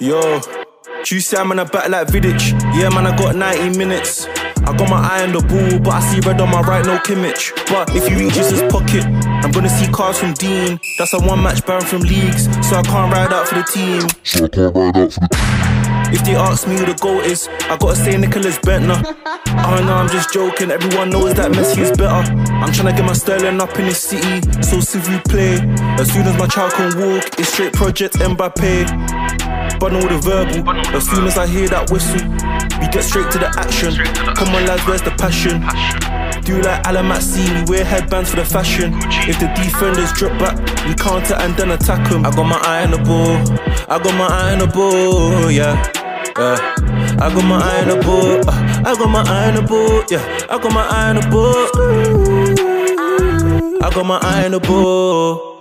Yo, you say I'm in a back like Vidic. Yeah, man, I got 90 minutes. I got my eye on the ball, but I see red on my right, no Kimmich. But if you reaches his pocket, I'm gonna see cars from Dean. That's a one match ban from leagues, so I can't ride out for the team. So I can't ride out for the team. If they ask me who the goal is, I gotta say Nicklas Bendtner. Oh no, I'm just joking, everyone knows that Messi is better. I'm trying to get my sterling up in the city, so s'il vous plaît. As soon as my child can walk, it's straight Project Mbappe but all the verbal. As soon as I hear that whistle, we get straight to the action. Come on, lads, where's the passion? Do like Alamatsi, we wear headbands for the fashion. If the defenders drop back, we counter and then attack them. I got my eye on the ball, I got my eye on the ball, yeah. Yeah. I got my eye on the ball, uh, I got my eye on the ball, yeah. I got my eye on the ball, I got my eye on the ball.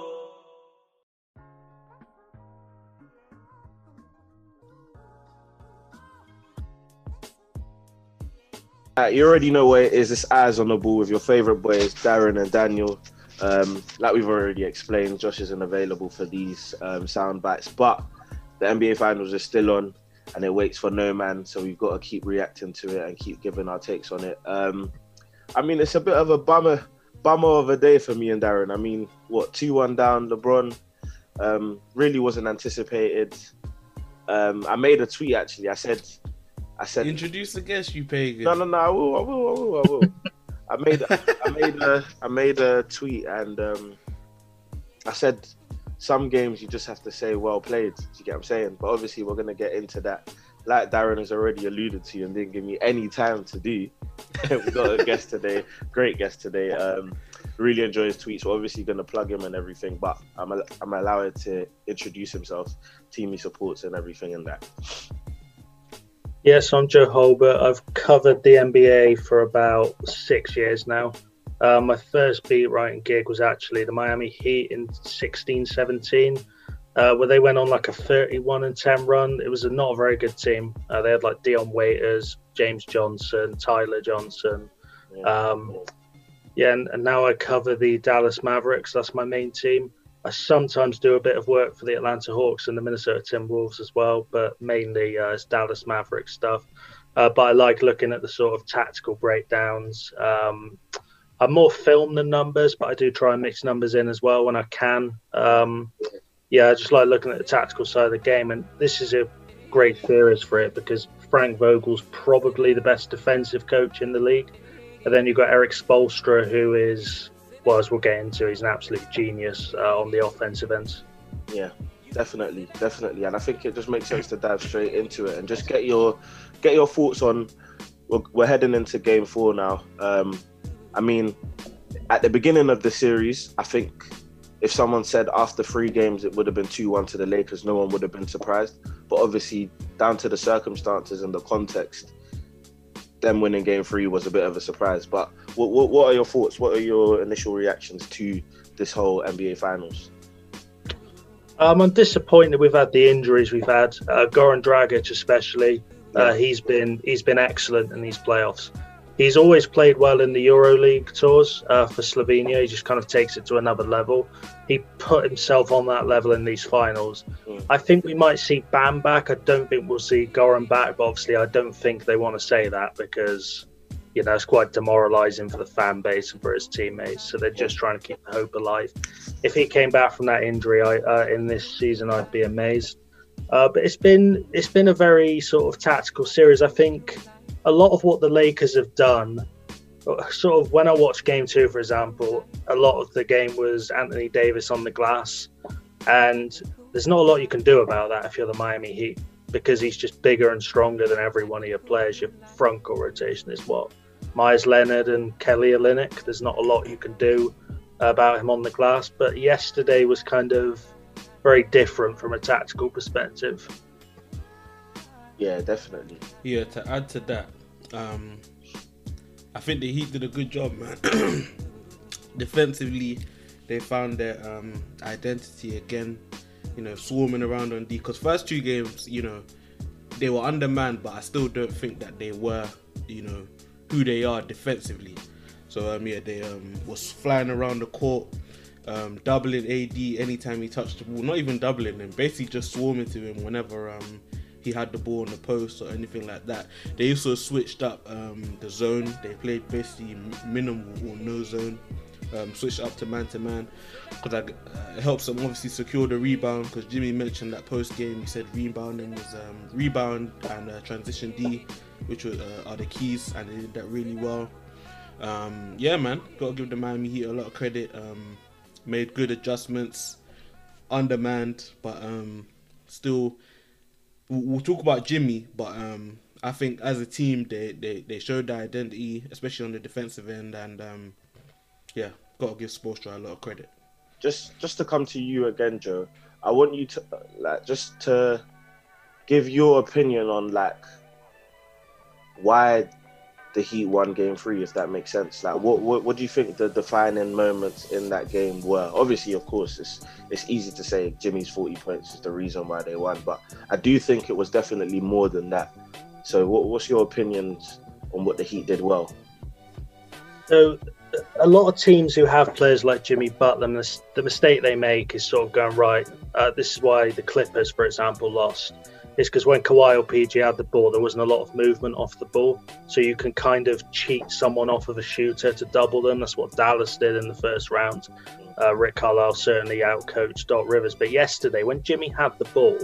Uh, you already know where it is. It's eyes on the ball with your favorite boys, Darren and Daniel. Um, like we've already explained, Josh isn't available for these um, sound bites, but the NBA finals is still on and it waits for no man. So we've got to keep reacting to it and keep giving our takes on it. Um, I mean, it's a bit of a bummer, bummer of a day for me and Darren. I mean, what two one down, LeBron um, really wasn't anticipated. Um, I made a tweet actually. I said I said, introduce the guest, you pagan. No, no, no. I will, I will, I will, I will. I made, I made a, I made a tweet, and um, I said, some games you just have to say well played. Do you get what I'm saying? But obviously, we're gonna get into that. Like Darren has already alluded to, and didn't give me any time to do. we got a guest today, great guest today. Um, really enjoy his tweets. We're obviously going to plug him and everything, but I'm, I'm allowed to introduce himself, team he supports, and everything in that. Yes, I'm Joe Holbert. I've covered the NBA for about six years now. Uh, my first beat writing gig was actually the Miami Heat in 16 17, uh, where they went on like a 31 and 10 run. It was a, not a very good team. Uh, they had like Dion Waiters, James Johnson, Tyler Johnson. Um, yeah, and, and now I cover the Dallas Mavericks. That's my main team. I sometimes do a bit of work for the Atlanta Hawks and the Minnesota Timberwolves as well, but mainly uh, it's Dallas Mavericks stuff. Uh, but I like looking at the sort of tactical breakdowns. Um, I'm more film than numbers, but I do try and mix numbers in as well when I can. Um, yeah, I just like looking at the tactical side of the game, and this is a great series for it because Frank Vogel's probably the best defensive coach in the league, and then you've got Erik Spoelstra, who is well, as we'll get into, he's an absolute genius uh, on the offensive ends. Yeah, definitely, definitely, and I think it just makes sense to dive straight into it and just get your get your thoughts on. We're, we're heading into Game Four now. Um, I mean, at the beginning of the series, I think if someone said after three games it would have been 2 1 to the Lakers, no one would have been surprised. But obviously, down to the circumstances and the context, them winning game three was a bit of a surprise. But what, what, what are your thoughts? What are your initial reactions to this whole NBA Finals? Um, I'm disappointed we've had the injuries we've had. Uh, Goran Dragic, especially, uh, he's been he's been excellent in these playoffs. He's always played well in the EuroLeague tours uh, for Slovenia. He just kind of takes it to another level. He put himself on that level in these finals. Mm. I think we might see Bam back. I don't think we'll see Goran back, but obviously, I don't think they want to say that because you know it's quite demoralising for the fan base and for his teammates. So they're just trying to keep the hope alive. If he came back from that injury I, uh, in this season, I'd be amazed. Uh, but it's been it's been a very sort of tactical series. I think a lot of what the Lakers have done, uh, sort of when I watched game two, for example, a lot of the game was Anthony Davis on the glass. And there's not a lot you can do about that if you're the Miami Heat because he's just bigger and stronger than every one of your players. Your front court rotation is what? Meyers Leonard and Kelly Olynyk. There's not a lot you can do about him on the glass. But yesterday was kind of very different from a tactical perspective. Yeah, definitely. Yeah, to add to that, um, I think the Heat did a good job, man. Defensively, they found their um, identity again. You know, swarming around on D. Because first two games, you know, they were undermanned, but I still don't think that they were, you know, who they are defensively. So um, yeah, they um, was flying around the court, um, doubling AD anytime he touched the ball. Not even doubling him, basically just swarming to him whenever um, he had the ball on the post or anything like that. They also switched up um, the zone. They played basically minimal or no zone. Um, switched up to man to man because uh, it helps them obviously secure the rebound. Because Jimmy mentioned that post game, he said rebounding was um, rebound and uh, transition D, which uh, are the keys, and they did that really well. Um, yeah, man, gotta give the Miami Heat a lot of credit. Um, made good adjustments, undermanned, but um, still we'll, talk about Jimmy, but um, I think as a team they, they, they showed their identity, especially on the defensive end, and um, yeah, got to give Spoelstra a lot of credit. Just just to come to you again, Joe. I want you to like just to give your opinion on like why the Heat won Game Three, if that makes sense. Like, what, what what do you think the defining moments in that game were? Obviously, of course, it's it's easy to say Jimmy's forty points is the reason why they won, but I do think it was definitely more than that. So, what, what's your opinions on what the Heat did well? So, a lot of teams who have players like Jimmy Butler, the mistake they make is sort of going right. Uh, this is why the Clippers, for example, lost is because when Kawhi or PG had the ball, there wasn't a lot of movement off the ball. So you can kind of cheat someone off of a shooter to double them. That's what Dallas did in the first round. Uh, Rick Carlisle certainly outcoached Doc Rivers. But yesterday, when Jimmy had the ball,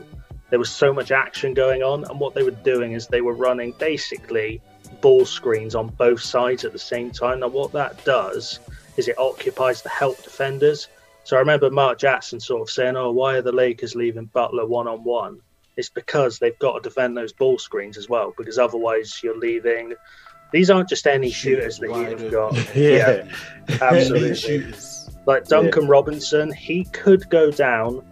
there was so much action going on. And what they were doing is they were running basically ball screens on both sides at the same time. Now, what that does is it occupies the help defenders. So I remember Mark Jackson sort of saying, "Oh, why are the Lakers leaving Butler one on one?" It's because they've got to defend those ball screens as well. Because otherwise, you're leaving. These aren't just any shooters that you've got. yeah, yeah absolutely. Like Duncan yeah. Robinson, he could go down.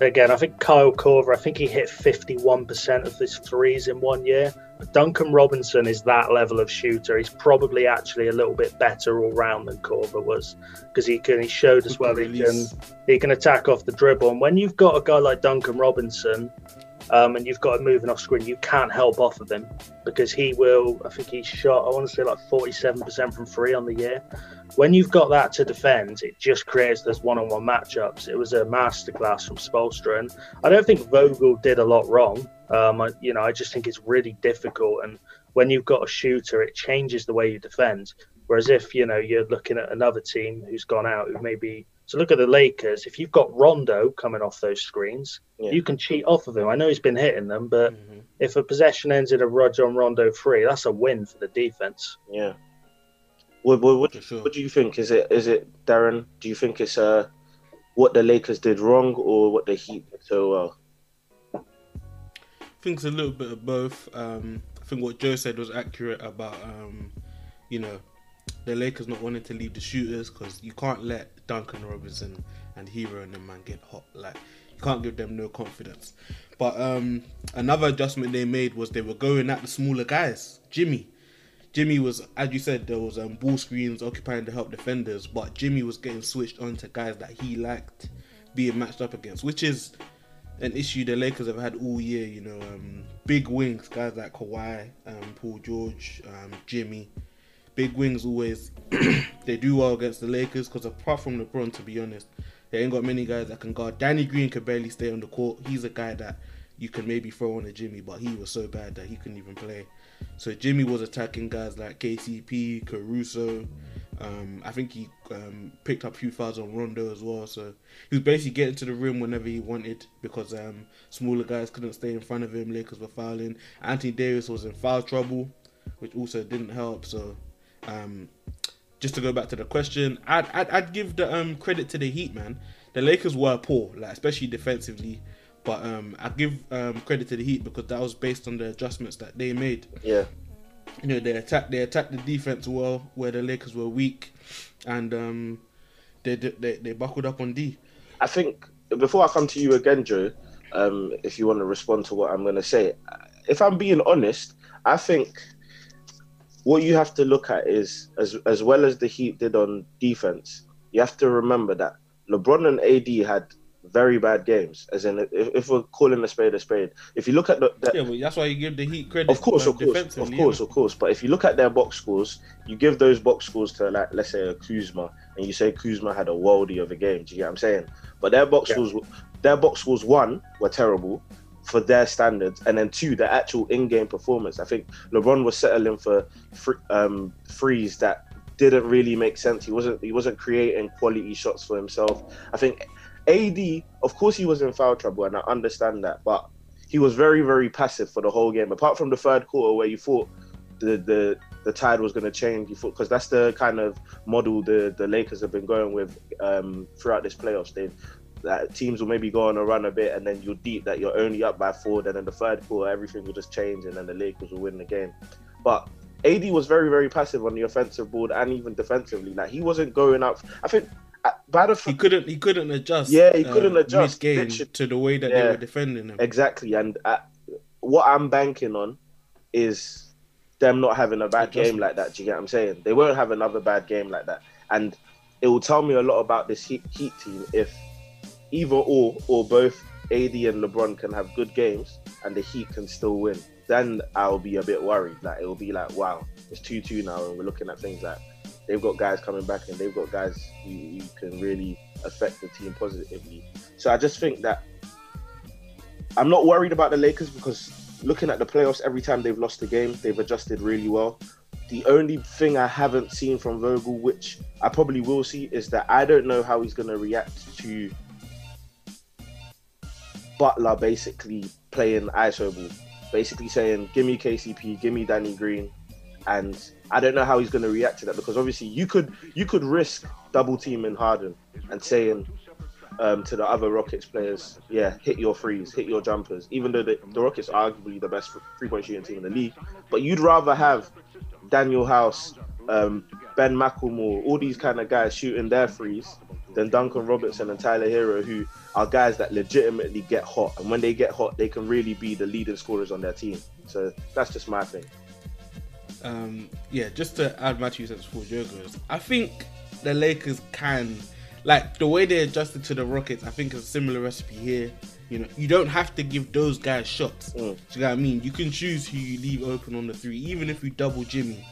Again, I think Kyle Korver, I think he hit 51% of his threes in one year. But Duncan Robinson is that level of shooter. He's probably actually a little bit better all round than Corver was because he can. He showed as well he can he can attack off the dribble. And when you've got a guy like Duncan Robinson, um, and you've got him moving off screen, you can't help off of him because he will. I think he shot. I want to say like forty-seven percent from three on the year. When you've got that to defend, it just creates those one-on-one matchups. It was a masterclass from Spoelstra, and I don't think Vogel did a lot wrong. Um, I, you know, I just think it's really difficult, and when you've got a shooter, it changes the way you defend. Whereas if you know you're looking at another team who's gone out, who maybe so look at the Lakers. If you've got Rondo coming off those screens, yeah. you can cheat off of him. I know he's been hitting them, but mm-hmm. if a possession ends in a on Rondo free, that's a win for the defense. Yeah. What, what, what, sure. what, do you think? Is it is it Darren? Do you think it's uh what the Lakers did wrong or what the Heat did so well? I think it's a little bit of both. Um, I think what Joe said was accurate about um, you know the Lakers not wanting to leave the shooters because you can't let Duncan Robinson and Herro and them man get hot. Like you can't give them no confidence. But um, another adjustment they made was they were going at the smaller guys. Jimmy, Jimmy was, as you said, there was um, ball screens occupying the help defenders, but Jimmy was getting switched on to guys that he liked being matched up against, which is an issue the Lakers have had all year. You know, um, big wings, guys like Kawhi, um, Paul George, um, Jimmy big wings always they do well against the Lakers because apart from LeBron, to be honest, they ain't got many guys that can guard. Danny Green could barely stay on the court. He's a guy that you can maybe throw on a Jimmy, but he was so bad that he couldn't even play. So Jimmy was attacking guys like KCP, Caruso. Um, I think he um, picked up few fouls on Rondo as well. So he was basically getting to the rim whenever he wanted because um, smaller guys couldn't stay in front of him. Lakers were fouling. Anthony Davis was in foul trouble, which also didn't help. So um, just to go back to the question, I'd, I'd, I'd give the um, credit to the Heat, man. The Lakers were poor, like especially defensively, but um, I give um, credit to the Heat because that was based on the adjustments that they made. Yeah, you know they attacked they attacked the defense well where the Lakers were weak, and um, they, they they buckled up on D. I think before I come to you again, Joe, um, if you want to respond to what I'm going to say, if I'm being honest, I think what you have to look at is as as well as the Heat did on defense, you have to remember that LeBron and AD had very bad games. As in, if, if we're calling a spade a spade, if you look at the, the Yeah, but that's why you give the Heat credit. of course, of course, of course, innit? of course. But if you look at their box scores, you give those box scores to like let's say a Kuzma, and you say Kuzma had a worldie of a game. Do you get what I'm saying? But their box Yeah. scores, their box scores one were terrible for their standards, and then two, the actual in-game performance. I think LeBron was settling for free, um, that didn't really make sense. He wasn't he wasn't creating quality shots for himself. I think AD, of course, he was in foul trouble, and I understand that, but he was very, very passive for the whole game. Apart from the third quarter, where you thought the the, the tide was going to change, you thought because that's the kind of model the the Lakers have been going with um, throughout this playoffs. They that teams will maybe go on a run a bit, and then you're deep that you're only up by four. Then in the third quarter, everything will just change, and then the Lakers will win the game. But AD was very, very passive on the offensive board and even defensively. Like he wasn't going up. I think uh, by the He couldn't. He couldn't adjust. Yeah, he couldn't adjust. game to the way that they were defending him. Exactly, and uh, what I'm banking on is them not having a bad game like that. Do you get what I'm saying? They won't have another bad game like that, and it will tell me a lot about this Heat, heat team if either or or both AD and LeBron can have good games and the Heat can still win. Then I'll be a bit worried. Like it'll be like, wow, it's two two now, and we're looking at things like they've got guys coming back and they've got guys who, who can really affect the team positively. So I just think that I'm not worried about the Lakers because looking at the playoffs, every time they've lost a game, they've adjusted really well. The only thing I haven't seen from Vogel, which I probably will see, is that I don't know how he's going to react to Butler basically playing ISO ball, basically saying, "Give me KCP, give me Danny Green," and I don't know how he's going to react to that because obviously you could you could risk double teaming Harden and saying um, to the other Rockets players, yeah, hit your threes, hit your jumpers, even though the, the Rockets are arguably the best three point shooting team in the league. But you'd rather have Danuel House, um, Ben McLemore, all these kind of guys shooting their threes then Duncan Robertson and Tyler Herro, who are guys that legitimately get hot. And when they get hot, they can really be the leading scorers on their team. So that's just my thing. um, yeah, just to add my two cents before Joe goes, I think the Lakers can, like the way they adjusted to the Rockets. I think it's a similar recipe here. You know, you don't have to give those guys shots. Mm. Do you know what I mean? You can choose who you leave open on the three, even if you double Jimmy.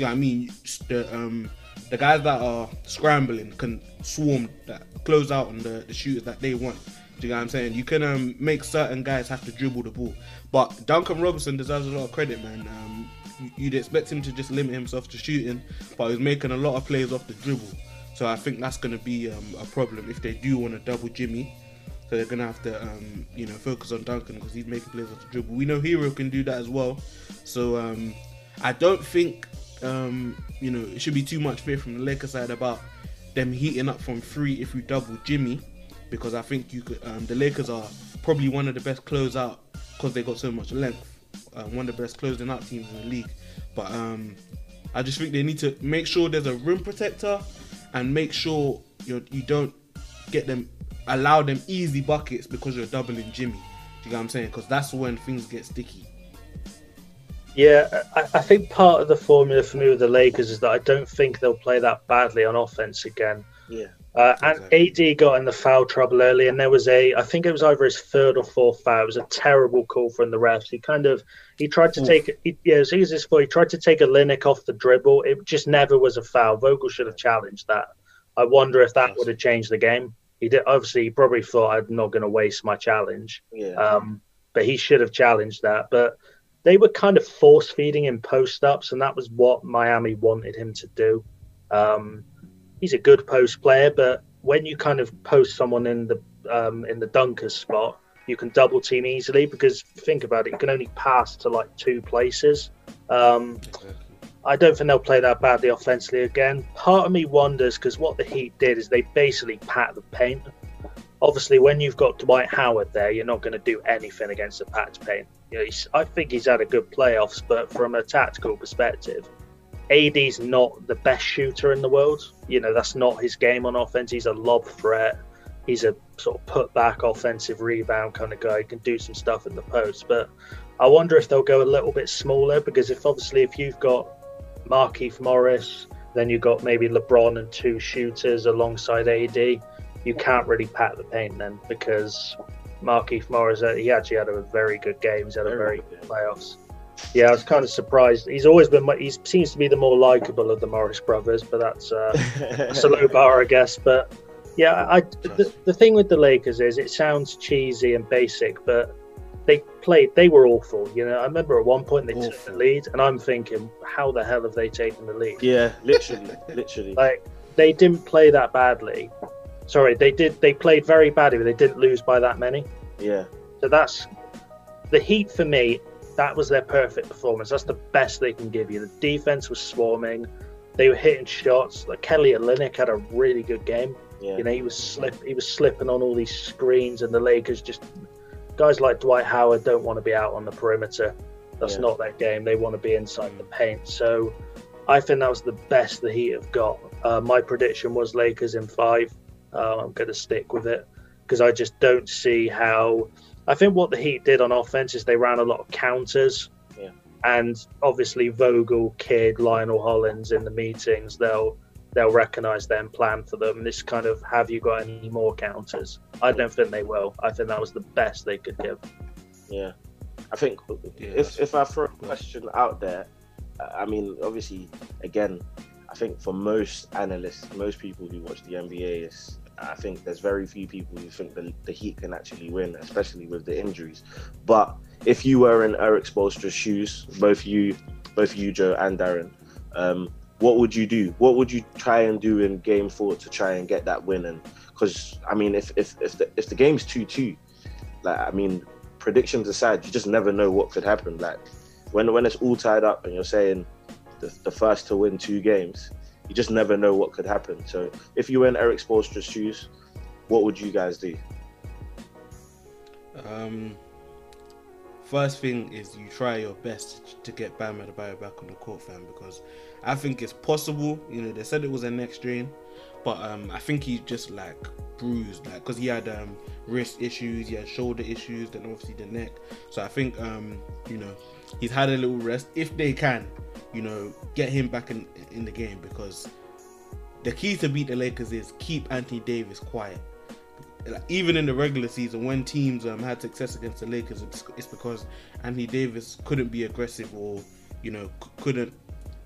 You know what I mean? The um, the guys that are scrambling can swarm that close out on the, the shooters that they want. Do you know what I'm saying? You can um, make certain guys have to dribble the ball, but Duncan Robertson deserves a lot of credit, man. Um, you- you'd expect him to just limit himself to shooting, but he's making a lot of plays off the dribble. So I think that's going to be um, a problem if they do want to double Jimmy. So they're gonna have to, um, you know, focus on Duncan because he's making plays off the dribble. We know Herro can do that as well. So um, I don't think, um, you know, it should be too much fear from the Lakers side about them heating up from three if you double Jimmy, because I think you could. Um, the Lakers are probably one of the best closeout because they got so much length. Uh, one of the best closing out teams in the league. But um, I just think they need to make sure there's a rim protector and make sure you you don't get them allow them easy buckets because you're doubling Jimmy. Do you get what I'm saying? Because that's when things get sticky. Yeah, I, I think part of the formula for me with the Lakers is that I don't think they'll play that badly on offense again. Yeah. Uh, and AD got in the foul trouble early, and there was a, I think it was either his third or fourth foul. It was a terrible call from the refs. He kind of, he tried to Oof. take, he, yeah, it was his fault. He tried to take Olynyk off the dribble. It just never was a foul. Vogel should have challenged that. I wonder if that would have changed the game. He did, obviously, he probably thought I'm not going to waste my challenge. Yeah. Um, but he should have challenged that. But they were kind of force feeding him post ups, and that was what Miami wanted him to do. Um, he's a good post player, but when you kind of post someone in the um, in the dunker spot, you can double team easily because think about it, you can only pass to like two places. Um, I don't think they'll play that badly offensively again. Part of me wonders because what the Heat did is they basically pat the paint. Obviously, when you've got Dwight Howard there, you're not going to do anything against the packed paint. You know, I think he's had a good playoffs, but from a tactical perspective, AD's not the best shooter in the world. You know, that's not his game on offense. He's a lob threat. He's a sort of put back offensive rebound kind of guy. He can do some stuff in the post, but I wonder if they'll go a little bit smaller because if obviously if you've got Markieff Morris, then you've got maybe LeBron and two shooters alongside AD. You can't really pat the paint then because Markieff Morris, uh, he actually had a very good game. He's had a very good playoffs. Yeah, I was kind of surprised. He's always been. He seems to be the more likable of the Morris brothers, but that's, uh, that's a low bar, I guess. But yeah, I, the, the thing with the Lakers is it sounds cheesy and basic, but they played. They were awful. You know, I remember at one point they awful. took the lead, and I'm thinking, how the hell have they taken the lead? Yeah, literally, literally. Like they didn't play that badly. Sorry, they did. They played very badly, but they didn't lose by that many. Yeah. So that's the Heat for me. That was their perfect performance. That's the best they can give you. The defense was swarming. They were hitting shots. Like Kelly Olynyk had a really good game. Yeah. You know, he was slip. He was slipping on all these screens, and the Lakers just guys like Dwight Howard don't want to be out on the perimeter. That's yeah. not their game. They want to be inside the paint. So I think that was the best the Heat have got. Uh, my prediction was Lakers in five. Uh, I'm going to stick with it because I just don't see how. I think what the Heat did on offense is they ran a lot of counters. Yeah. And obviously Vogel, Kidd, Lionel Hollins in the meetings, they'll they'll recognise them, plan for them. This kind of have you got any more counters? I don't think they will. I think that was the best they could give. Yeah, I think yeah, if if I throw a question out there, I mean, obviously, again, I think for most analysts, most people who watch the NBA, is I think there's very few people who think the, the Heat can actually win, especially with the injuries. But if you were in Erik Spoelstra's shoes, both you, both you, Joe and Darren, um, what would you do? What would you try and do in Game Four to try and get that win? And because I mean, if if if the if the game's two two, like I mean, predictions aside, you just never know what could happen. Like when when it's all tied up and you're saying the, the first to win two games, you just never know what could happen. So if you were in Erik Spoelstra's shoes, what would you guys do? Um, first thing is you try your best to get Bam Adebayo back on the court, fam, because I think it's possible. You know, they said it was a neck strain, but um, I think he just like bruised, like because he had um, wrist issues, he had shoulder issues, then obviously the neck. So I think um, you know he's had a little rest. If they can, you know, get him back in in the game because the key to beat the Lakers is keep Anthony Davis quiet. Like, even in the regular season, when teams um, had success against the Lakers, it's, because Anthony Davis couldn't be aggressive or you know c- couldn't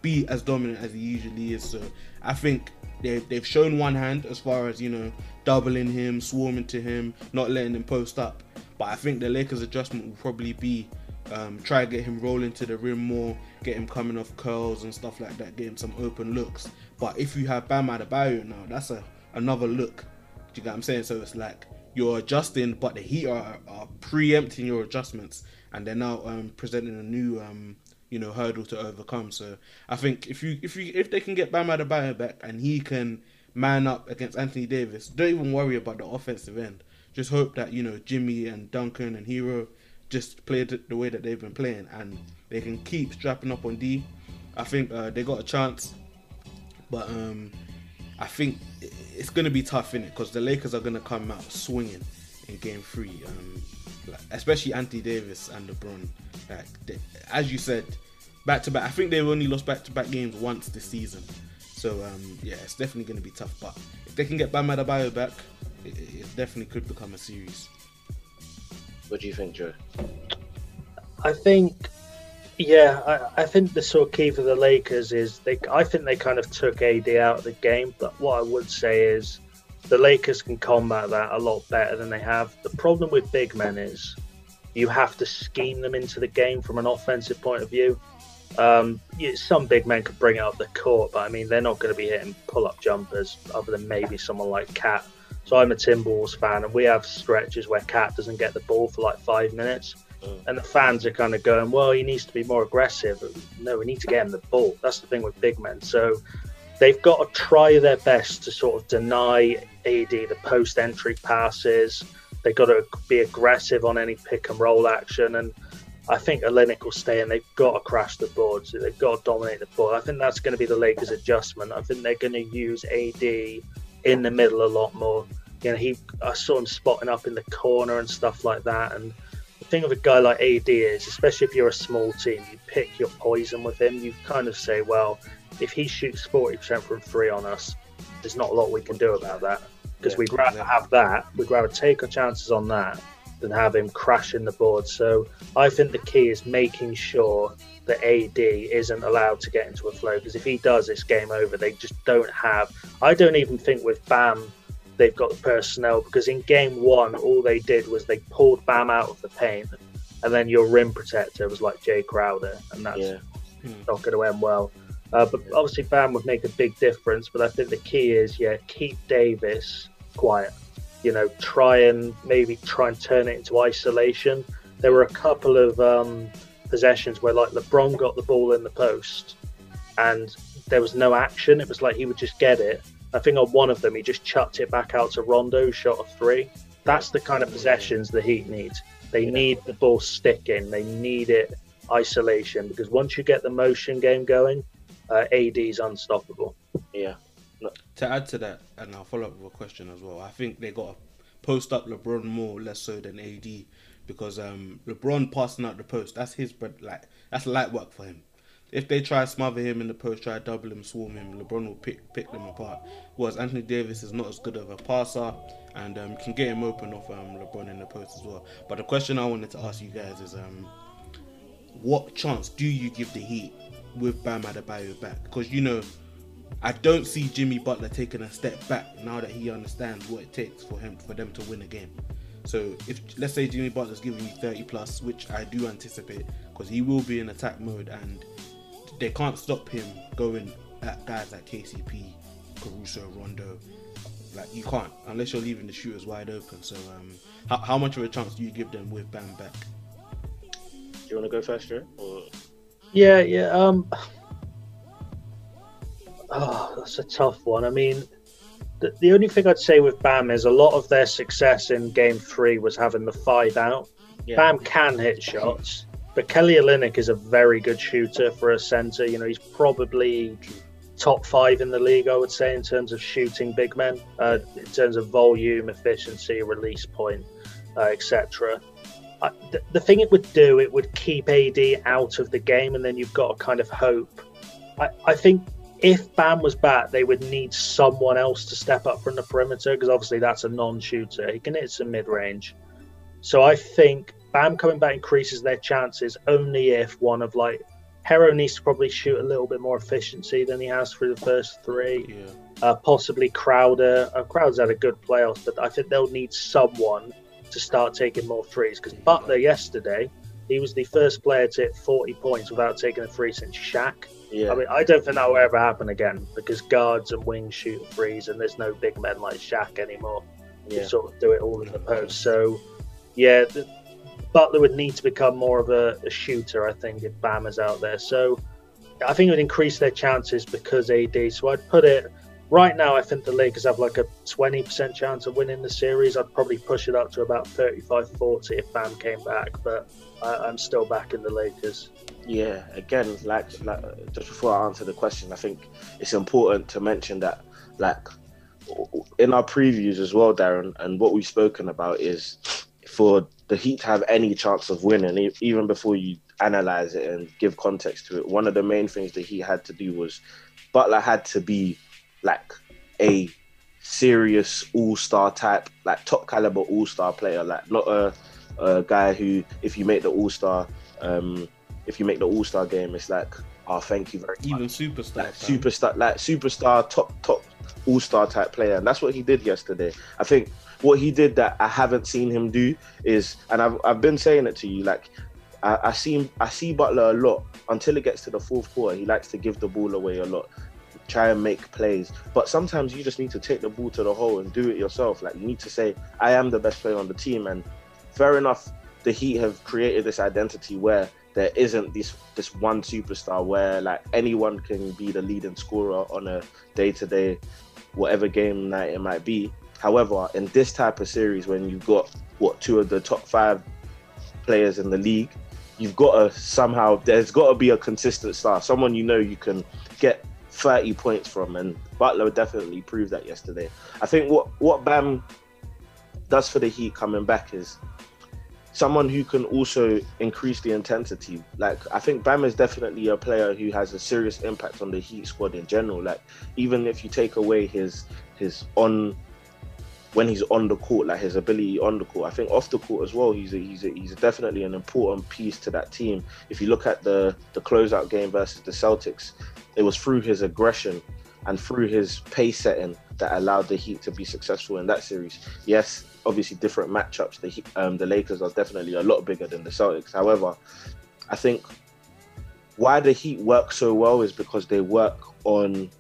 be as dominant as he usually is. So I think they've, they've shown one hand as far as, you know, doubling him, swarming to him, not letting him post up. But I think the Lakers' adjustment will probably be um, try to get him rolling to the rim more, get him coming off curls and stuff like that, get him some open looks. But if you have Bam Adebayo now, that's a another look. Do you get what I'm saying? So it's like you're adjusting, but the Heat are, are preempting your adjustments, and they're now um, presenting a new um, you know hurdle to overcome. So I think if you if you if they can get Bam Adebayo back and he can man up against Anthony Davis, don't even worry about the offensive end. Just hope that you know Jimmy and Duncan and Herro just play the way that they've been playing and they can keep strapping up on D. I think uh, they got a chance, but um, I think it's going to be tough in it because the Lakers are going to come out swinging in Game Three, um, like, especially Anthony Davis and LeBron. Like they, as you said, back to back. I think they've only lost back to back games once this season. So um, yeah, it's definitely going to be tough. But if they can get Bam Adebayo back, it, it definitely could become a series. What do you think, Joe? I think, yeah, I, I, think the sort of key for the Lakers is they. I think they kind of took AD out of the game. But what I would say is the Lakers can combat that a lot better than they have. The problem with big men is you have to scheme them into the game from an offensive point of view. Um, some big men could bring it up the court, but I mean, they're not going to be hitting pull up jumpers other than maybe someone like KAT. So I'm a Timberwolves fan, and we have stretches where KAT doesn't get the ball for like five minutes. Mm. And the fans are kind of going, well, he needs to be more aggressive. No, we need to get him the ball. That's the thing with big men. So they've got to try their best to sort of deny AD the post entry passes. They've got to be aggressive on any pick and roll action. And I think Olynyk will stay and they've got to crash the boards. They've got to dominate the board. I think that's going to be the Lakers' adjustment. I think they're going to use AD in the middle a lot more. You know, he I saw him spotting up in the corner and stuff like that. And the thing of a guy like AD is, especially if you're a small team, you pick your poison with him. You kind of say, well, if he shoots 40% from three on us, there's not a lot we can do about that because Yeah, we'd rather yeah. have that. We'd rather take our chances on that than have him crashing the board. So I think the key is making sure that AD isn't allowed to get into a flow because if he does, it's game over. They just don't have. I don't even think with Bam they've got the personnel because in game one all they did was they pulled Bam out of the paint, and then your rim protector was like Jae Crowder, and that's Yeah, not going to end well. Uh, but obviously, Bam would make a big difference. But I think the key is, yeah, keep Davis quiet. You know, try and maybe try and turn it into isolation. There were a couple of um, possessions where, like, LeBron got the ball in the post, and there was no action. It was like he would just get it. I think on one of them, he just chucked it back out to Rondo, shot a three. That's the kind of possessions the Heat need. They need the ball sticking. They need it isolation because once you get the motion game going, uh, AD is unstoppable. yeah, To add to that, and I'll follow up with a question as well. I think they got to post up LeBron more, less so than AD, because um, LeBron passing out the post, that's his bread. Like that's light work for him. If they try smother him in the post, try double him, swarm him, LeBron will pick pick them apart. Whereas Anthony Davis is not as good of a passer, and um, can get him open off um, LeBron in the post as well. But the question I wanted to ask you guys is, um, what chance do you give the Heat with Bam Adebayo back? Because you know, I don't see Jimmy Butler taking a step back now that he understands what it takes for him for them to win a game. So if let's say Jimmy Butler's giving you 30 plus, which I do anticipate, because he will be in attack mode and they can't stop him going at guys like KCP, Caruso, Rondo. Like you can't unless you're leaving the shooters wide open. So um, how, how much of a chance do you give them with Bam back? do you want to go first, Joe? Or... Yeah, yeah. Um, oh, that's a tough one. I mean, the, the only thing I'd say with Bam is a lot of their success in Game Three was having the five out. Yeah. Bam can hit shots, but Kelly Olynyk is a very good shooter for a center. You know, he's probably top five in the league, I would say, in terms of shooting big men, uh, in terms of volume, efficiency, release point, uh, etc. Uh, the, the thing it would do, it would keep AD out of the game, and then you've got to kind of hope. I, I think if Bam was back, they would need someone else to step up from the perimeter because obviously that's a non-shooter. He can hit some mid-range. So I think Bam coming back increases their chances only if one of like Herro needs to probably shoot a little bit more efficiency than he has through the first three. Yeah, Uh, possibly Crowder. Uh, Crowder's had a good playoffs, but I think they'll need someone to start taking more threes because Butler yesterday, he was the first player to hit 40 points without taking a free since Shaq. Yeah, I mean, I don't think that will ever happen again because guards and wings shoot threes, and there's no big men like Shaq anymore yeah, to sort of do it all in the post. So, yeah, the, Butler would need to become more of a, a shooter, I think, if Bam is out there. So, I think it would increase their chances because AD. So, I'd put it right now. I think the Lakers have like a 20% chance of winning the series. I'd probably push it up to about 35 40 if Bam came back, but I, I'm still back in the Lakers. yeah. Again, like, like just before I answer the question, I think it's important to mention that, like, in our previews as well, Darren, and what we've spoken about is for the Heat to have any chance of winning, even before you analyze it and give context to it. One of the main things that he had to do was Butler had to be like a serious all-star type, like top caliber all-star player, like not a, a guy who, if you make the all-star, um, if you make the all-star game, it's like, oh, thank you very much even superstar. like superstar, like superstar, top top all star type player, and that's what he did yesterday. I think what he did that I haven't seen him do is, and I've I've been saying it to you, like I, I see him, I see Butler a lot until it gets to the fourth quarter. He likes to give the ball away a lot, try and make plays, but sometimes you just need to take the ball to the hole and do it yourself. Like you need to say, I am the best player on the team, and fair enough. The Heat have created this identity where there isn't this this one superstar where like anyone can be the leading scorer on a day to day, whatever game night it might be. However, in this type of series, when you've got what two of the top five players in the league, you've got to somehow there's got to be a consistent star, someone you know you can get 30 points from, and Butler definitely proved that yesterday. I think what what Bam does for the Heat coming back is someone who can also increase the intensity. Like I think Bam is definitely a player who has a serious impact on the Heat squad in general. Like even if you take away his his on when he's on the court, like his ability on the court. I think off the court as well, he's a, he's a, he's definitely an important piece to that team. If you look at the the closeout game versus the Celtics, it was through his aggression and through his pace setting that allowed the Heat to be successful in that series. Yes, obviously different matchups. The um, the Lakers are definitely a lot bigger than the Celtics. However, I think why the Heat work so well is because they work on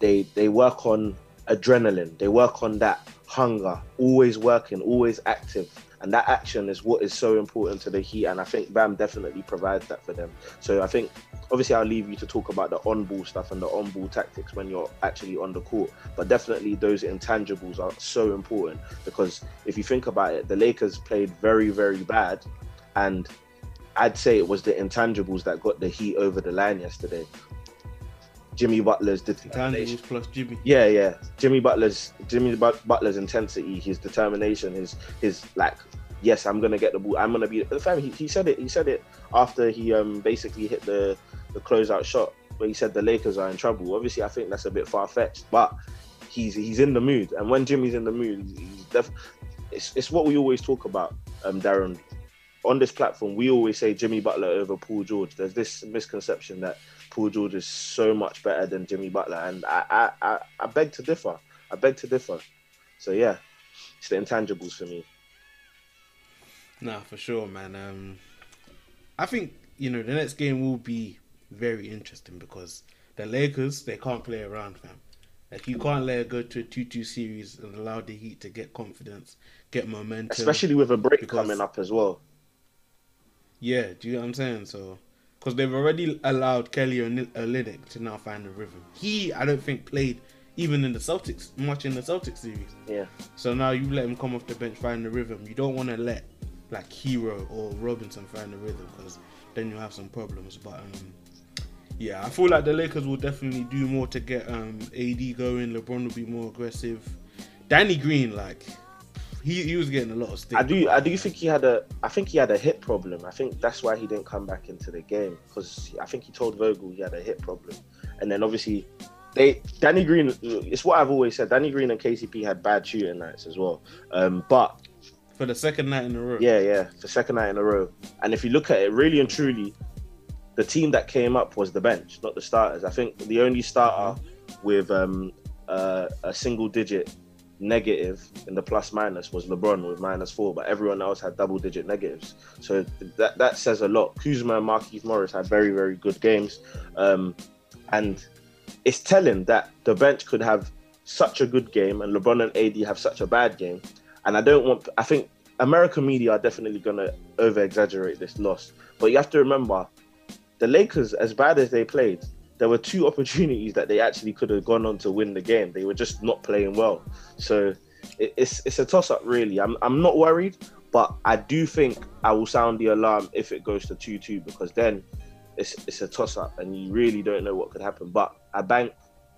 they they work on adrenaline. They work on that hunger, always working, always active. And that action is what is so important to the Heat. And I think Bam definitely provides that for them. So I think, obviously, I'll leave you to talk about the on ball stuff and the on ball tactics when you're actually on the court. But definitely, those intangibles are so important because if you think about it, the Lakers played very, very bad. And I'd say it was the intangibles that got the Heat over the line yesterday. Jimmy Butler's determination plus Jimmy. Yeah, yeah. Jimmy Butler's Jimmy Butler's intensity, his determination, his his like, yes, I'm gonna get the ball. I'm gonna be the family. He, he said it. He said it after he um basically hit the the closeout shot where he said the Lakers are in trouble. Obviously, I think that's a bit far fetched, but he's he's in the mood, and when Jimmy's in the mood, he's def- it's it's what we always talk about, um, Darren. On this platform, we always say Jimmy Butler over Paul George. There's this misconception that Paul George is so much better than Jimmy Butler, and I, I, I, I beg to differ. I beg to differ. So yeah, it's the intangibles for me. Nah, for sure, man. Um, I think you know the next game will be very interesting because the Lakers they can't play around, fam. Like you can't let it go to a two-two series and allow the Heat to get confidence, get momentum, especially with a break because, coming up as well. Yeah, do you know what I'm saying? So because they've already allowed Kelly Olynyk to now find the rhythm. He, I don't think, played even in the Celtics much in the Celtics series. Yeah. So now you let him come off the bench, find the rhythm. You don't want to let like Herro or Robinson find the rhythm because then you have some problems. But um, yeah, I feel like the Lakers will definitely do more to get um, AD going. LeBron will be more aggressive. Danny Green, like he, he was getting a lot of stick. I do I do think he had a I think he had a hip problem. I think that's why he didn't come back into the game because I think he told Vogel he had a hip problem, and then obviously they Danny Green. It's what I've always said. Danny Green and KCP had bad shooting nights as well, um, but for the second night in a row. Yeah, yeah, for the second night in a row. And if you look at it, really and truly, the team that came up was the bench, not the starters. I think the only starter with um, uh, a single digit negative in the plus minus was LeBron with minus four, but everyone else had double digit negatives. So that that says a lot. Kuzma and Markieff Morris had very very good games, um, and it's telling that the bench could have such a good game and LeBron and AD have such a bad game. And I don't want. I think American media are definitely to over exaggerate this loss, but you have to remember the Lakers, as bad as they played, there were two opportunities that they actually could have gone on to win the game. They were just not playing well. So it, it's it's a toss up, really. I'm I'm not worried, but I do think I will sound the alarm if it goes to two two because then it's it's a toss up and you really don't know what could happen. But I bank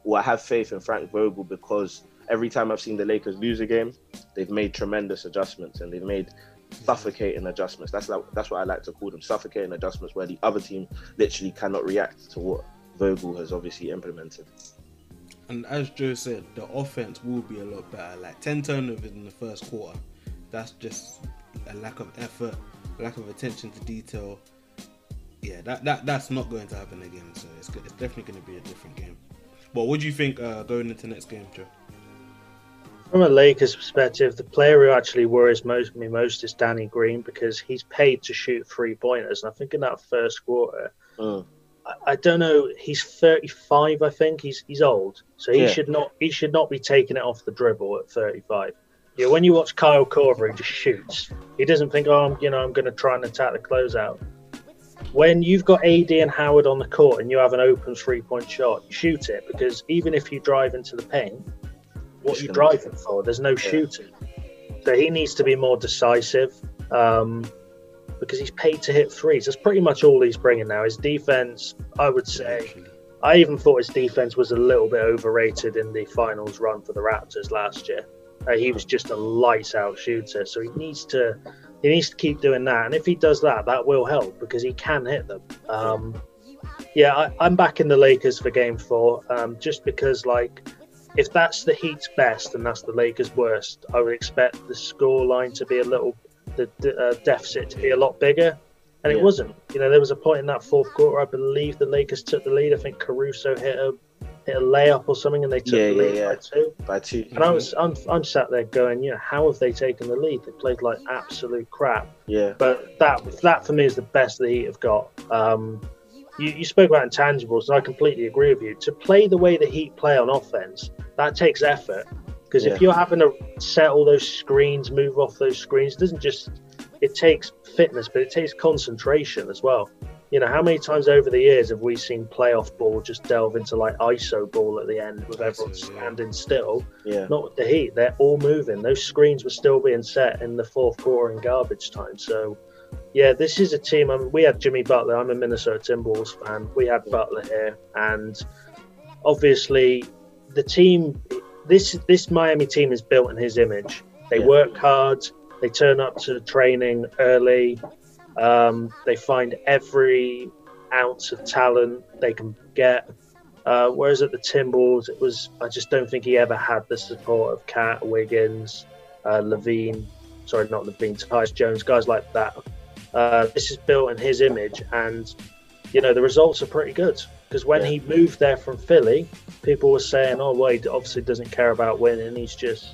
or I have faith in Frank Vogel because every time I've seen the Lakers lose a game, they've made tremendous adjustments and they've made suffocating adjustments. That's like, that's what I like to call them, suffocating adjustments, where the other team literally cannot react to what Vogel has obviously implemented. And as Joe said, the offense will be a lot better. Like 10 turnovers in the first quarter, that's just a lack of effort, lack of attention to detail. Yeah, that, that that's not going to happen again. So it's, it's definitely going to be a different game. But what do you think uh, going into next game, Joe? From a Lakers perspective, the player who actually worries most, me most is Danny Green because he's paid to shoot three pointers. And I think in that first quarter, mm. I don't know. He's 35, I think. He's he's old, so he yeah. should not he should not be taking it off the dribble at 35. Yeah, when you watch Kyle Korver, he just shoots. He doesn't think, oh, I'm, you know, I'm going to try and attack the closeout. When you've got AD and Howard on the court and you have an open three point shot, you shoot it because even if you drive into the paint, what are you driving for? There's no shooting. So he needs to be more decisive. Um, because he's paid to hit threes. That's pretty much all he's bringing now. His defense, I would say, I even thought his defense was a little bit overrated in the finals run for the Raptors last year. Uh, he was just a lights out shooter, so he needs to he needs to keep doing that. And if he does that, that will help because he can hit them. Um, yeah, I, am backing the Lakers for Game Four, um, just because like if that's the Heat's best and that's the Lakers' worst, I would expect the score line to be a little, the, uh, deficit to be a lot bigger. And Yeah. it wasn't. You know, there was a point in that fourth quarter, I believe the Lakers took the lead. I think Caruso hit a hit a layup or something, and they took Yeah, the lead yeah. by two. by two. And I was, I'm, I'm sat there going, you know, how have they taken the lead? They played like absolute crap. Yeah, But that, that for me is the best the Heat have got. Um, you, you spoke about intangibles, and I completely agree with you. To play the way the Heat play on offense, that takes effort. Because Yeah. if you're having to set all those screens, move off those screens, it doesn't just. It takes fitness, but it takes concentration as well. You know, how many times over the years have we seen playoff ball just delve into like ISO ball at the end with everyone standing still? yeah, Not with the Heat. They're all moving. Those screens were still being set in the fourth quarter in garbage time. So, yeah, this is a team. I mean, we had Jimmy Butler. I'm a Minnesota Timberwolves fan. We had Butler here, and obviously, the team. This this Miami team is built in his image. They Yeah. work hard. They turn up to training early. Um, they find every ounce of talent they can get. Uh, whereas at the Timberwolves, it was I just don't think he ever had the support of KAT Wiggins, uh, LaVine, sorry, not LaVine, Tyus Jones, guys like that. Uh, this is built in his image, and you know the results are pretty good. Because when Yeah. he moved there from Philly, people were saying, "Oh, well, he obviously doesn't care about winning. He's just,"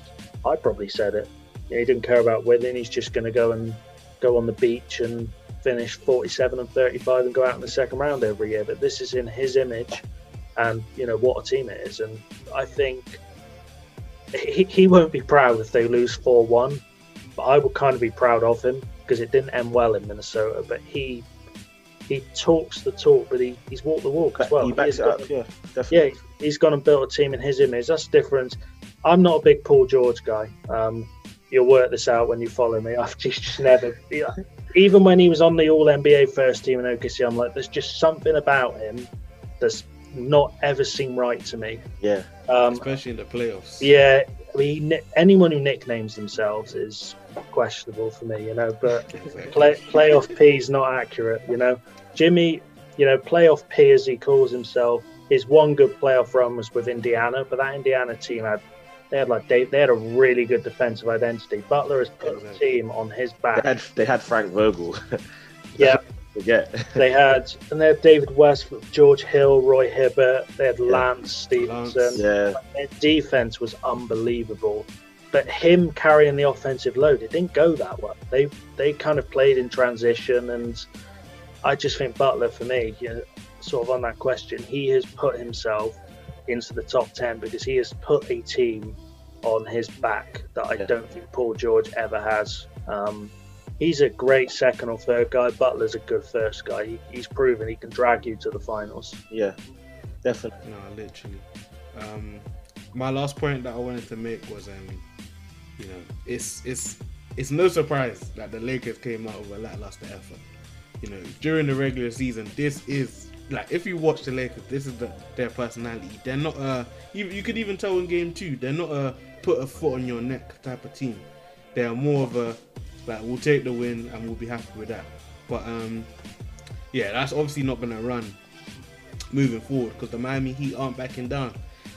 I probably said it. You know, he didn't care about winning. He's just going to go and go on the beach and finish 47 and 35 and go out in the second round every year. But this is in his image, and you know what a team it is. And I think he, he won't be proud if they lose 4 1, but I would kind of be proud of him because it didn't end well in Minnesota. But he he talks the talk, but he, he's walked the walk as well. he backs He it has up. got- Yeah, yeah, he's gone and built a team in his image. That's different. I'm not a big Paul George guy. Um, you'll work this out when you follow me. I've just, just never, yeah. even when he was on the All NBA first team in OKC, I'm like, there's just something about him that's not ever seemed right to me. Yeah, Um, especially in the playoffs. yeah, I mean, anyone who nicknames themselves is questionable for me, you know. But Exactly. play, playoff P is not accurate, you know. Jimmy, you know, playoff P as he calls himself, his one good playoff run was with Indiana, but that Indiana team had they had like they, they had a really good defensive identity. Butler has put the team on his they back. had they had Frank Vogel. Yeah, Forget. they had and they had David West, George Hill, Roy Hibbert, they had Yeah. Lance Stephenson. Lance. yeah, Their defense was unbelievable. But him carrying the offensive load, it didn't go that well. They they kind of played in transition, and I just think Butler, for me, you know, sort of on that question, he has put himself into the top ten because he has put a team on his back that I Yeah. don't think Paul George ever has. Um, he's a great second or third guy. Butler's a good first guy. He, he's proven he can drag you to the finals. yeah, definitely. No, literally. Um, my last point that I wanted to make was, um, you know, it's it's it's no surprise that the Lakers came out with a lackluster effort. You know, during the regular season, this is like if you watch the Lakers, this is the, their personality. They're not uh you, you could even tell in game two, they're not a put a foot on your neck type of team. They are more of a like we'll take the win and we'll be happy with that. But um yeah, that's obviously not gonna run moving forward because the Miami Heat aren't backing down.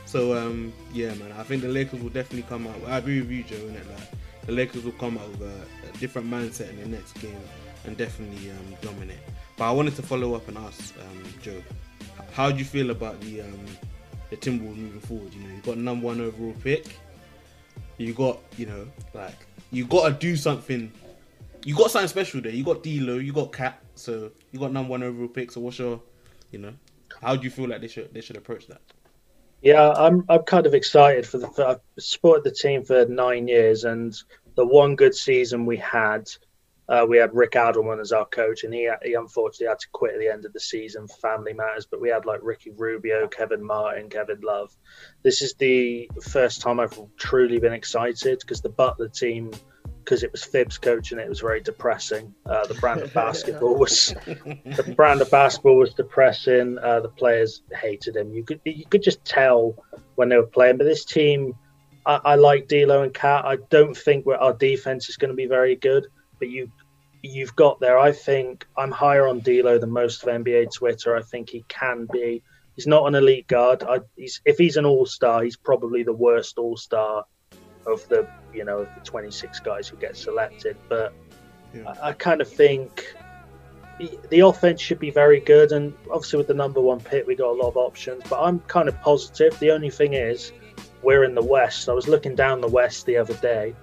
So um, yeah, man, I think the Lakers will definitely come out. I agree with you, Joe. In it, like the Lakers will come out with a, a different mindset in the next game and definitely um, dominate. But I wanted to follow up and ask um, Joe, how do you feel about the um, the Timberwolves moving forward? You know, you got number one overall pick. You got, you know, like you got to do something. You got something special there. You got D'Lo, you got KAT, so you got number one overall pick. So what's your, you know, how do you feel like they should they should approach that? Yeah, I'm I'm kind of excited for the. For, I've supported the team for nine years, and the one good season we had, uh, we had Rick Adelman as our coach, and he he unfortunately had to quit at the end of the season for family matters. But we had like Ricky Rubio, Kevin Martin, Kevin Love. This is the first time I've truly been excited because the Butler team, because it was Thibs coaching, it was very depressing. Uh, the brand of basketball was the brand of basketball was depressing. Uh, the players hated him. You could you could just tell when they were playing. But this team, I, I like D'Lo and KAT. I don't think our defense is going to be very good. But you you've got there. I think I'm higher on D'Lo than most of NBA Twitter. I think he can be He's not an elite guard. I, he's, if he's an all star, he's probably the worst all star of the you know of the 26 guys who get selected. But Yeah. I, I kind of think the, the offense should be very good, and obviously with the number one pick, we got a lot of options. But I'm kind of positive. The only thing is, we're in the West. I was looking down the West the other day,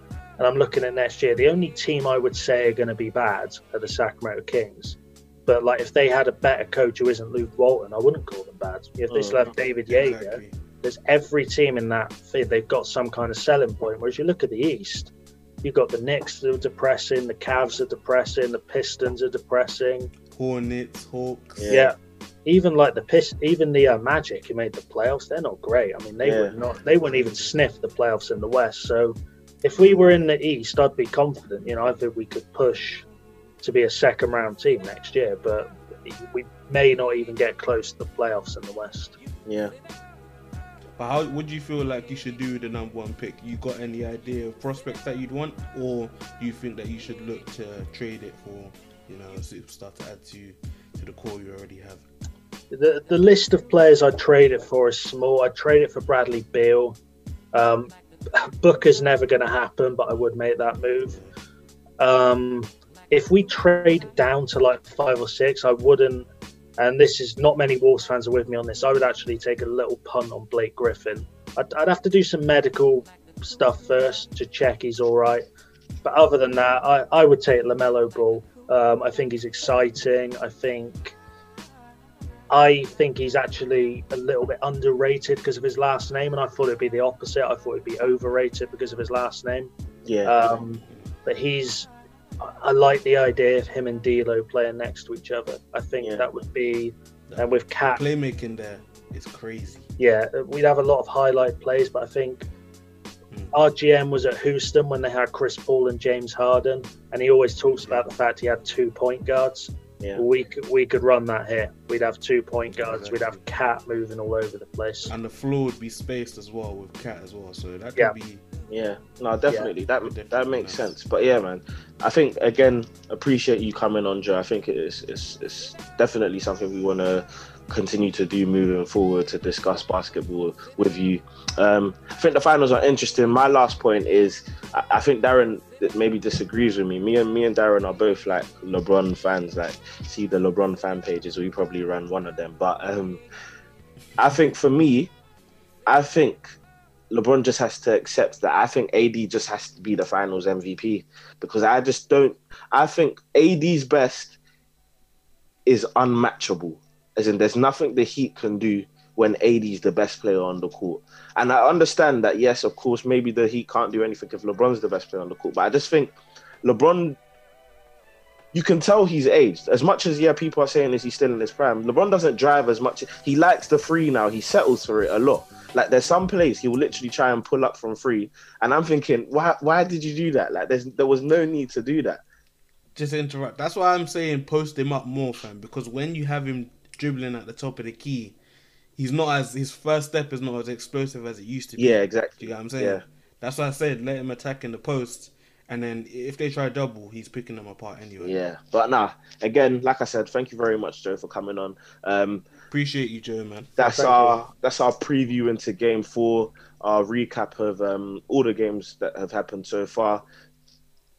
and I'm looking at next year. The only team I would say are going to be bad are the Sacramento Kings. But like, if they had a better coach who isn't Luke Walton, I wouldn't call them bad. If they still have David Yeager, there's every team in that field they've got some kind of selling point. Whereas you look at the East, you've got the Knicks that are depressing, the Cavs are depressing, the Pistons are depressing. Hornets, Hawks. Yeah. Yeah. Even like the Pist, even the uh, Magic who made the playoffs, they're not great. I mean, they Yeah. would not, they wouldn't even sniff the playoffs in the West. So, if we were in the East, I'd be confident. You know, I think we could push to be a second round team next year, but we may not even get close to the playoffs in the West. Yeah. But how would you feel like you should do the number one pick? You got any idea of prospects that you'd want, or do you think that you should look to trade it for, you know, a superstar to add to to the core you already have? The the list of players I'd trade it for is small. I'd trade it for Bradley Beal. Um, Booker's never going to happen, but I would make that move. Um, if we trade down to like five or six, I wouldn't. And this is not many Wolves fans are with me on this. I would actually take a little punt on Blake Griffin. I'd, I'd have to do some medical stuff first to check he's all right. But other than that, I, I would take LaMelo Ball. Um, I think he's exciting. I think I think he's actually a little bit underrated because of his last name, and I thought it'd be the opposite. I thought it'd be overrated because of his last name. Yeah. Um, but he's, I- I like the idea of him and D'Lo playing next to each other. I think Yeah. that would be, and with KAT, Playmaking there is crazy. yeah, we'd have a lot of highlight plays. But I think Mm. our GM was at Houston when they had Chris Paul and James Harden, and he always talks about the fact he had two point guards. Yeah. We could we could run that here. We'd have two point guards. We'd have KAT moving all over the place. And the floor would be spaced as well with KAT as well. So that could Yeah. be Yeah, no, definitely that Would that makes nice. sense. But yeah, man, I think again appreciate you coming on, Joe. I think it is it's, it's definitely something we want to continue to do moving forward to discuss basketball with you. Um, I think the finals are interesting. My last point is I, I think Darren maybe disagrees with me. Me and me and Darren are both like LeBron fans. Like see the LeBron fan pages. We probably run one of them, but um, I think for me, I think LeBron just has to accept that. I think AD just has to be the finals MVP because I just don't. I think AD's best is unmatchable. As in, there's nothing the Heat can do when AD's the best player on the court. And I understand that, yes, of course, maybe the Heat can't do anything if LeBron's the best player on the court. But I just think LeBron, you can tell he's aged. As much as, yeah, people are saying is he still in his prime, LeBron doesn't drive as much. He likes the free now. He settles for it a lot. Like there's some plays he will literally try and pull up from free, and I'm thinking, why? Why did you do that? Like there's there was no need to do that. just interrupt. That's why I'm saying post him up more, fam. Because when you have him dribbling at the top of the key, he's not as his first step is not as explosive as it used to be. Yeah, Do exactly. you get what I'm saying? Yeah. That's why I said let him attack in the post, and then if they try double, he's picking them apart anyway. Yeah, but nah. Again, like I said, thank you very much, Joe, for coming on. Um, Appreciate you, Joe, man. that's Thank our that's our preview into Game Four, our recap of um, all the games that have happened so far.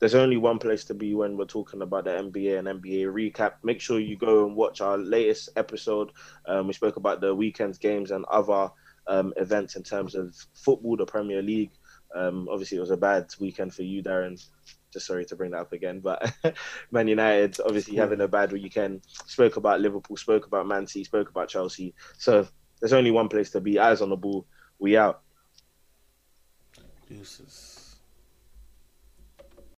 There's only one place to be when we're talking about the NBA and NBA recap. Make sure you go and watch our latest episode. Um, we spoke about the weekend's games and other um, events in terms of football, the Premier League. Um, obviously, it was a bad weekend for you, Darren. Just sorry to bring that up again, but Man United obviously having a bad weekend. Spoke about Liverpool, spoke about Man City, spoke about Chelsea. So there's only one place to be. Eyes on the ball. We out. Deuces.